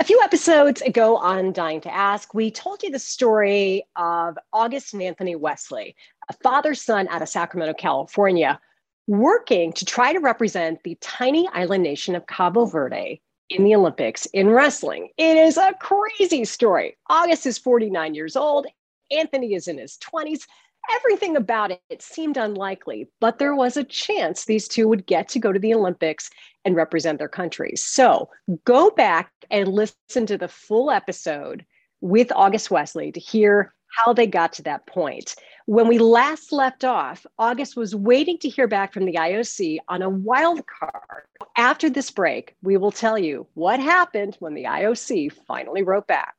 A few episodes ago on Dying to Ask, we told you the story of August and Anthony Wesley, a father son out of Sacramento, California, working to try to represent the tiny island nation of Cabo Verde in the Olympics in wrestling. It is a crazy story. August is 49 years old, Anthony is in his 20s. Everything about it, it seemed unlikely, but there was a chance these two would get to go to the Olympics and represent their countries. So go back and listen to the full episode with August Wesley to hear how they got to that point. When we last left off, August was waiting to hear back from the IOC on a wild card. After this break, we will tell you what happened when the IOC finally wrote back.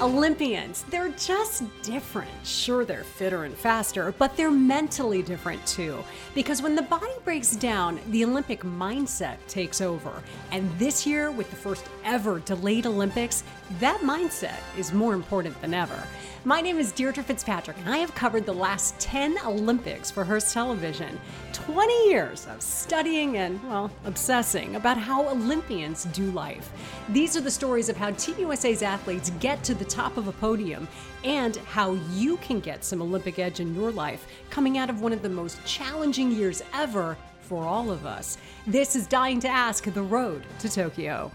Olympians, they're just different. Sure, they're fitter and faster, but they're mentally different too. Because when the body breaks down, the Olympic mindset takes over. And this year, with the first ever delayed Olympics, that mindset is more important than ever. My name is Deirdre Fitzpatrick, and I have covered the last 10 Olympics for Hearst Television. 20 years of studying and, well, obsessing about how Olympians do life. These are the stories of how Team USA's athletes get to the top of a podium and how you can get some Olympic edge in your life coming out of one of the most challenging years ever for all of us. This is Dying to Ask The Road to Tokyo.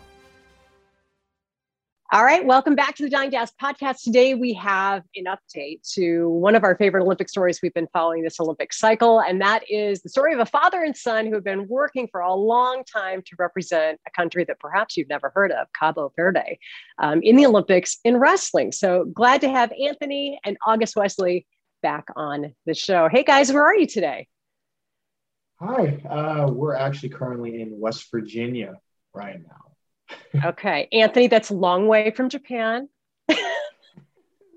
All right, welcome back to the Dying Ask podcast. Today we have an update to one of our favorite Olympic stories we've been following this Olympic cycle, and that is the story of a father and son who have been working for a long time to represent a country that perhaps you've never heard of, Cabo Verde, um, in the Olympics in wrestling. So glad to have Anthony and August Wesley back on the show. Hey guys, where are you today? Hi, uh, we're actually currently in West Virginia right now okay. Anthony, that's a long way from Japan.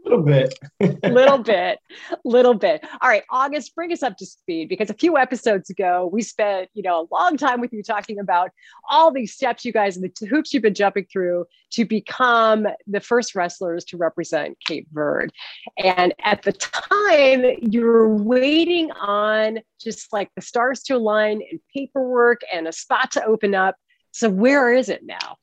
a little bit. A little bit. A little bit. All right, August, bring us up to speed because a few episodes ago we spent, you know, a long time with you talking about all these steps you guys and the hoops you've been jumping through to become the first wrestlers to represent Cape Verde. And at the time, you were waiting on just like the stars to align and paperwork and a spot to open up. So where is it now?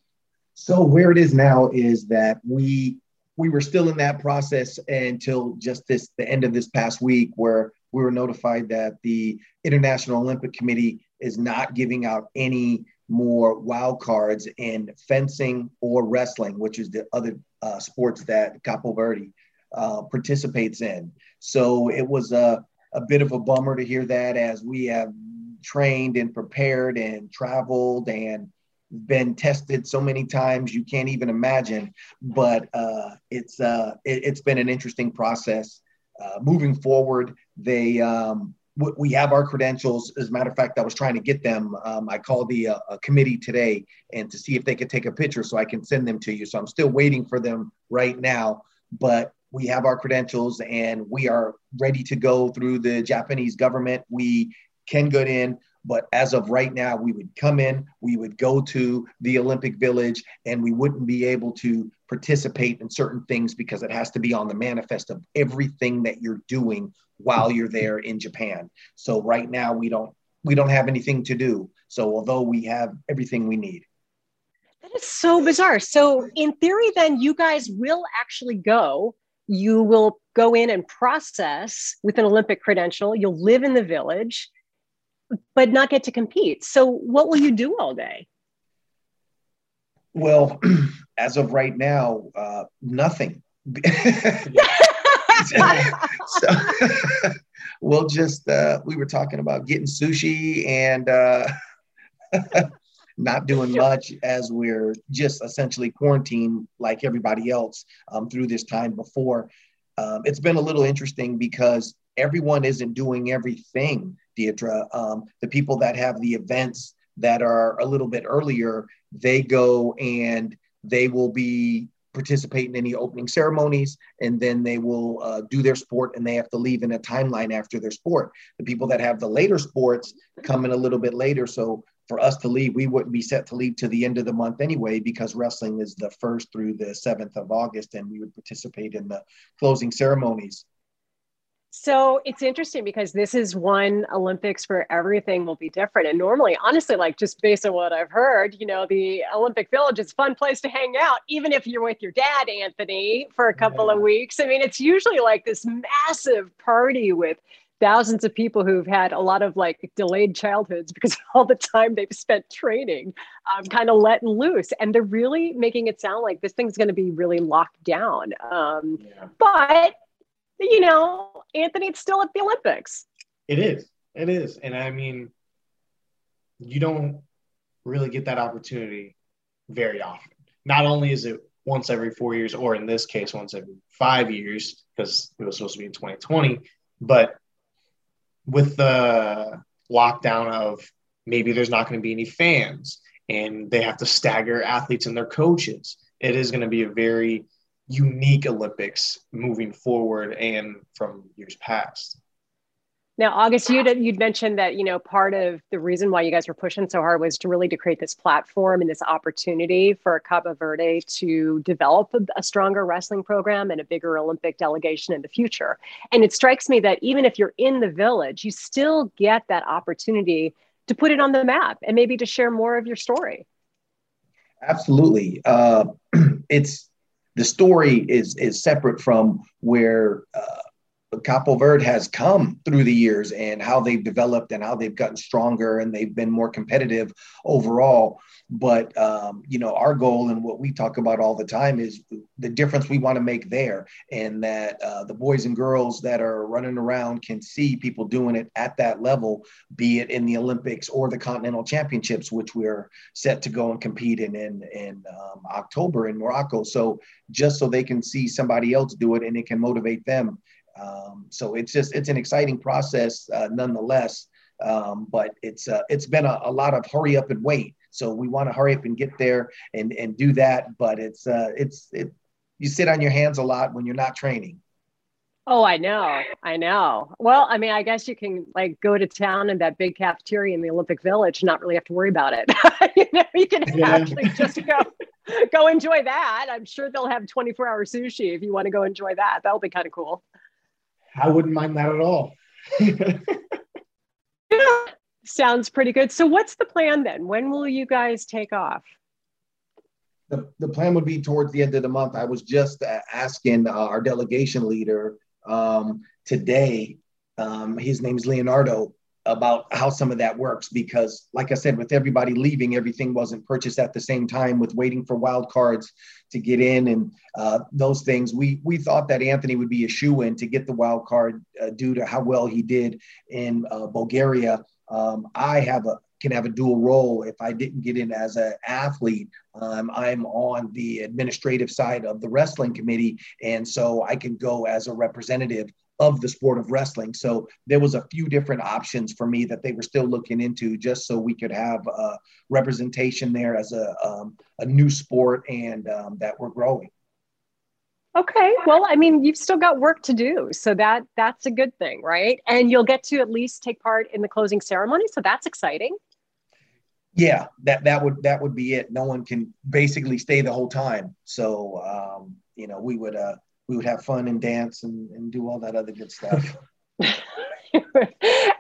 So where it is now is that we we were still in that process until just this the end of this past week where we were notified that the International Olympic Committee is not giving out any more wild cards in fencing or wrestling, which is the other uh, sports that Cabo Verde uh, participates in. So it was a, a bit of a bummer to hear that as we have trained and prepared and traveled and been tested so many times you can't even imagine. But uh, it's uh, it, has been an interesting process. Uh, moving forward, they um, w- we have our credentials. As a matter of fact, I was trying to get them. Um, I called the uh, committee today and to see if they could take a picture so I can send them to you. So I'm still waiting for them right now. But we have our credentials and we are ready to go through the Japanese government. We can get in. But as of right now, we would come in, we would go to the Olympic Village, and we wouldn't be able to participate in certain things because it has to be on the manifest of everything that you're doing while you're there in Japan. So right now, we don't we don't have anything to do. So although we have everything we need. That is so bizarre. So in theory, then you guys will actually go. You will go in and process with an Olympic credential. You'll live in the village but not get to compete. So what will you do all day? Well, as of right now, uh, nothing. so, we'll just uh, we were talking about getting sushi and uh, not doing much as we're just essentially quarantined like everybody else um, through this time before. Um, it's been a little interesting because everyone isn't doing everything Deirdre. Um, the people that have the events that are a little bit earlier, they go and they will be participating in any opening ceremonies and then they will uh, do their sport and they have to leave in a timeline after their sport the people that have the later sports come in a little bit later so for us to leave we wouldn't be set to leave to the end of the month anyway because wrestling is the first through the 7th of august and we would participate in the closing ceremonies So it's interesting because this is one Olympics where everything will be different. And normally, honestly, like just based on what I've heard, you know, the Olympic Village is a fun place to hang out, even if you're with your dad, Anthony, for a couple yeah. of weeks. I mean, it's usually like this massive party with thousands of people who've had a lot of like delayed childhoods because all the time they've spent training, um, kind of letting loose. And they're really making it sound like this thing's going to be really locked down. Um, yeah. But you know, Anthony, it's still at the Olympics. It is. It is. And I mean, you don't really get that opportunity very often. Not only is it once every four years, or in this case, once every five years, because it was supposed to be in 2020, but with the lockdown of maybe there's not going to be any fans and they have to stagger athletes and their coaches, it is going to be a very unique Olympics moving forward and from years past. Now, August, you'd, you'd mentioned that, you know, part of the reason why you guys were pushing so hard was to really to create this platform and this opportunity for Cabo Verde to develop a, a stronger wrestling program and a bigger Olympic delegation in the future. And it strikes me that even if you're in the village, you still get that opportunity to put it on the map and maybe to share more of your story. Absolutely. Uh, it's the story is is separate from where uh, Cabo Verde has come through the years and how they've developed and how they've gotten stronger and they've been more competitive overall. But um, you know, our goal and what we talk about all the time is the difference we want to make there, and that uh, the boys and girls that are running around can see people doing it at that level, be it in the Olympics or the Continental Championships, which we're set to go and compete in in, in um, October in Morocco. So just so they can see somebody else do it and it can motivate them. Um, so it's just it's an exciting process uh, nonetheless. Um, but it's uh, it's been a, a lot of hurry up and wait so we want to hurry up and get there and and do that. But it's uh, it's it. You sit on your hands a lot when you're not training. Oh, I know. I know. Well, I mean, I guess you can like go to town in that big cafeteria in the Olympic Village and not really have to worry about it. you know, you can yeah. actually just go go enjoy that. I'm sure they'll have 24 hour sushi if you want to go enjoy that. That'll be kind of cool. I wouldn't mind that at all. yeah, Sounds pretty good. So, what's the plan then? When will you guys take off? The, the plan would be towards the end of the month. I was just asking uh, our delegation leader um, today, um, his name's Leonardo, about how some of that works because like i said with everybody leaving everything wasn't purchased at the same time with waiting for wild cards to get in and uh, those things we we thought that anthony would be a shoe in to get the wild card uh, due to how well he did in uh, bulgaria um, I have a can have a dual role if I didn't get in as an athlete. Um, I'm on the administrative side of the wrestling committee, and so I can go as a representative of the sport of wrestling. So there was a few different options for me that they were still looking into, just so we could have uh, representation there as a um, a new sport and um, that we're growing. Okay. Well, I mean, you've still got work to do. So that that's a good thing, right? And you'll get to at least take part in the closing ceremony, so that's exciting. Yeah, that that would that would be it. No one can basically stay the whole time. So um, you know, we would uh we would have fun and dance and, and do all that other good stuff.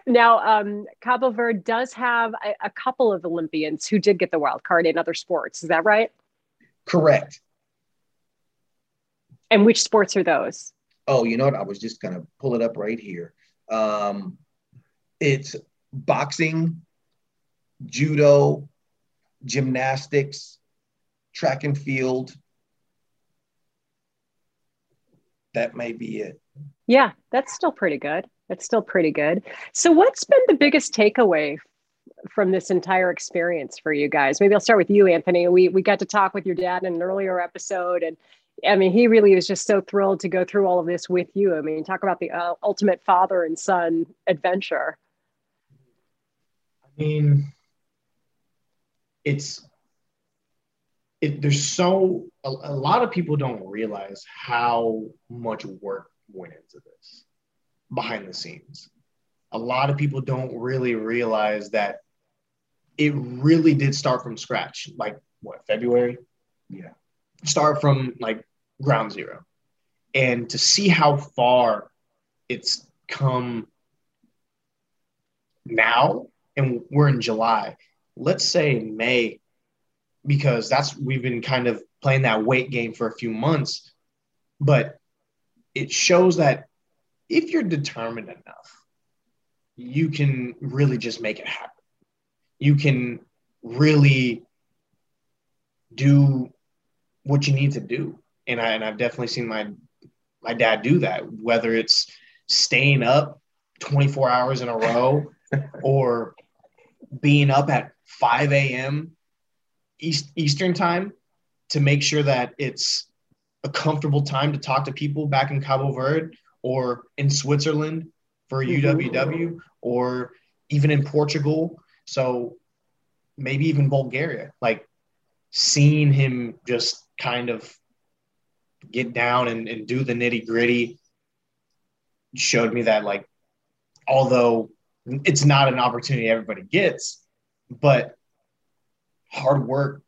now, um, Cabo Verde does have a, a couple of Olympians who did get the wild card in other sports. Is that right? Correct. And which sports are those? Oh, you know what? I was just gonna pull it up right here. Um, it's boxing, judo, gymnastics, track and field. That may be it. Yeah, that's still pretty good. That's still pretty good. So, what's been the biggest takeaway from this entire experience for you guys? Maybe I'll start with you, Anthony. We we got to talk with your dad in an earlier episode, and I mean, he really was just so thrilled to go through all of this with you. I mean, talk about the uh, ultimate father and son adventure. I mean, it's it, there's so a, a lot of people don't realize how much work went into this behind the scenes. A lot of people don't really realize that it really did start from scratch. Like what February? Yeah. Start from like ground zero and to see how far it's come now and we're in July, let's say May, because that's we've been kind of playing that weight game for a few months, but it shows that if you're determined enough, you can really just make it happen. You can really do what you need to do. And I and I've definitely seen my my dad do that, whether it's staying up 24 hours in a row or being up at 5 a.m. East, Eastern time to make sure that it's a comfortable time to talk to people back in Cabo Verde or in Switzerland for UWW mm-hmm. or even in Portugal. So maybe even Bulgaria. Like seeing him just kind of get down and, and do the nitty gritty showed me that like although it's not an opportunity everybody gets, but hard work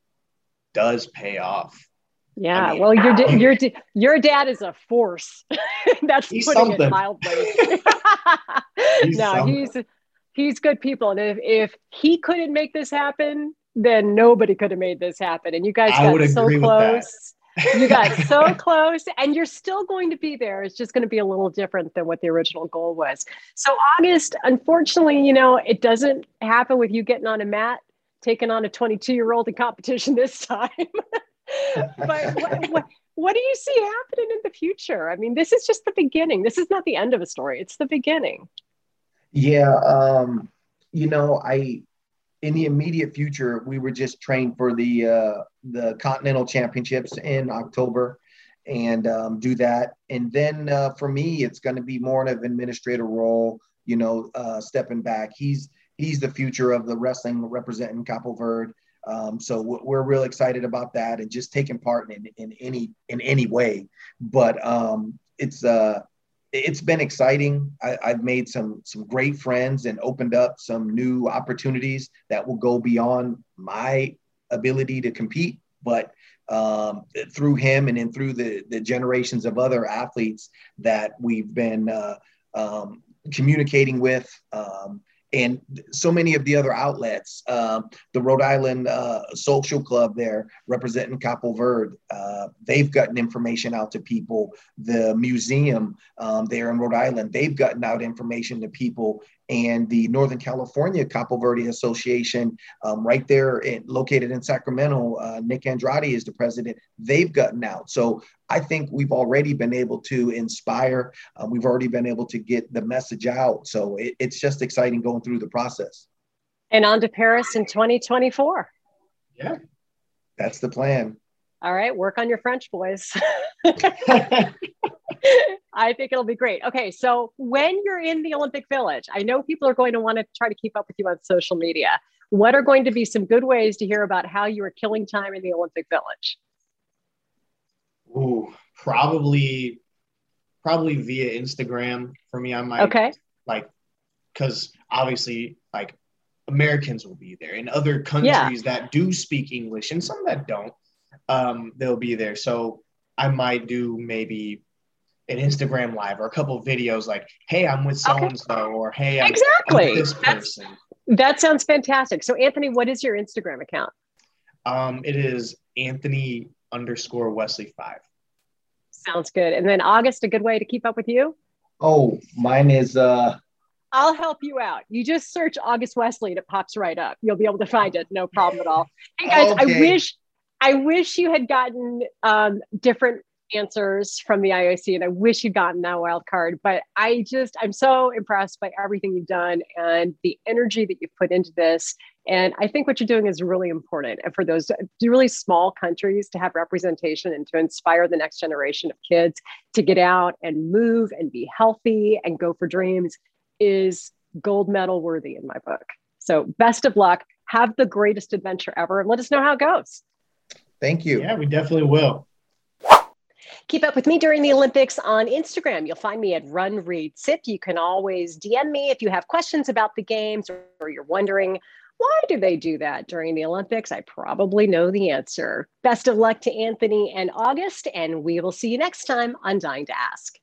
does pay off. Yeah, I mean, well, your your your dad is a force. That's putting something. it mildly. he's no, something. he's he's good people, and if if he couldn't make this happen, then nobody could have made this happen. And you guys got so close. you got so close and you're still going to be there. It's just going to be a little different than what the original goal was. So, August, unfortunately, you know, it doesn't happen with you getting on a mat, taking on a 22 year old in competition this time. but what, what, what do you see happening in the future? I mean, this is just the beginning. This is not the end of a story, it's the beginning. Yeah. Um, you know, I, in the immediate future, we were just trained for the uh, the Continental Championships in October, and um, do that. And then uh, for me, it's going to be more of an administrator role. You know, uh, stepping back. He's he's the future of the wrestling representing Cabo Verde. Um, so we're real excited about that and just taking part in, in any in any way. But um, it's uh, it's been exciting. I, have made some some great friends and opened up some new opportunities that will go beyond my ability to compete, but um, through him and then through the the generations of other athletes that we've been uh, um, communicating with. Um, and so many of the other outlets, uh, the Rhode Island uh, Social Club there representing Cabo Verde, uh, they've gotten information out to people. The museum um, there in Rhode Island, they've gotten out information to people and the Northern California Cabo Verde Association, um, right there in, located in Sacramento, uh, Nick Andrade is the president. They've gotten out. So I think we've already been able to inspire. Uh, we've already been able to get the message out. So it, it's just exciting going through the process. And on to Paris in 2024. Yeah. That's the plan. All right, work on your French, boys. I think it'll be great. Okay, so when you're in the Olympic Village, I know people are going to want to try to keep up with you on social media. What are going to be some good ways to hear about how you are killing time in the Olympic Village? Ooh, probably, probably via Instagram for me. I might okay, like, because obviously, like Americans will be there, and other countries yeah. that do speak English, and some that don't, um, they'll be there. So I might do maybe an Instagram live or a couple of videos like, hey, I'm with so and so, or hey, I'm, exactly. I'm this person. That's, that sounds fantastic. So, Anthony, what is your Instagram account? Um, it is Anthony underscore Wesley five. Sounds good. And then August, a good way to keep up with you? Oh, mine is uh I'll help you out. You just search August Wesley and it pops right up. You'll be able to find it. No problem at all. Hey guys, okay. I wish I wish you had gotten um, different answers from the IOC, and I wish you'd gotten that wild card. But I just, I'm so impressed by everything you've done and the energy that you've put into this. And I think what you're doing is really important. And for those really small countries to have representation and to inspire the next generation of kids to get out and move and be healthy and go for dreams is gold medal worthy in my book. So, best of luck. Have the greatest adventure ever. and Let us know how it goes. Thank you. Yeah, we definitely will. Keep up with me during the Olympics on Instagram. You'll find me at Run Read Sit. You can always DM me if you have questions about the games or you're wondering why do they do that during the Olympics? I probably know the answer. Best of luck to Anthony and August, and we will see you next time on Dying to Ask.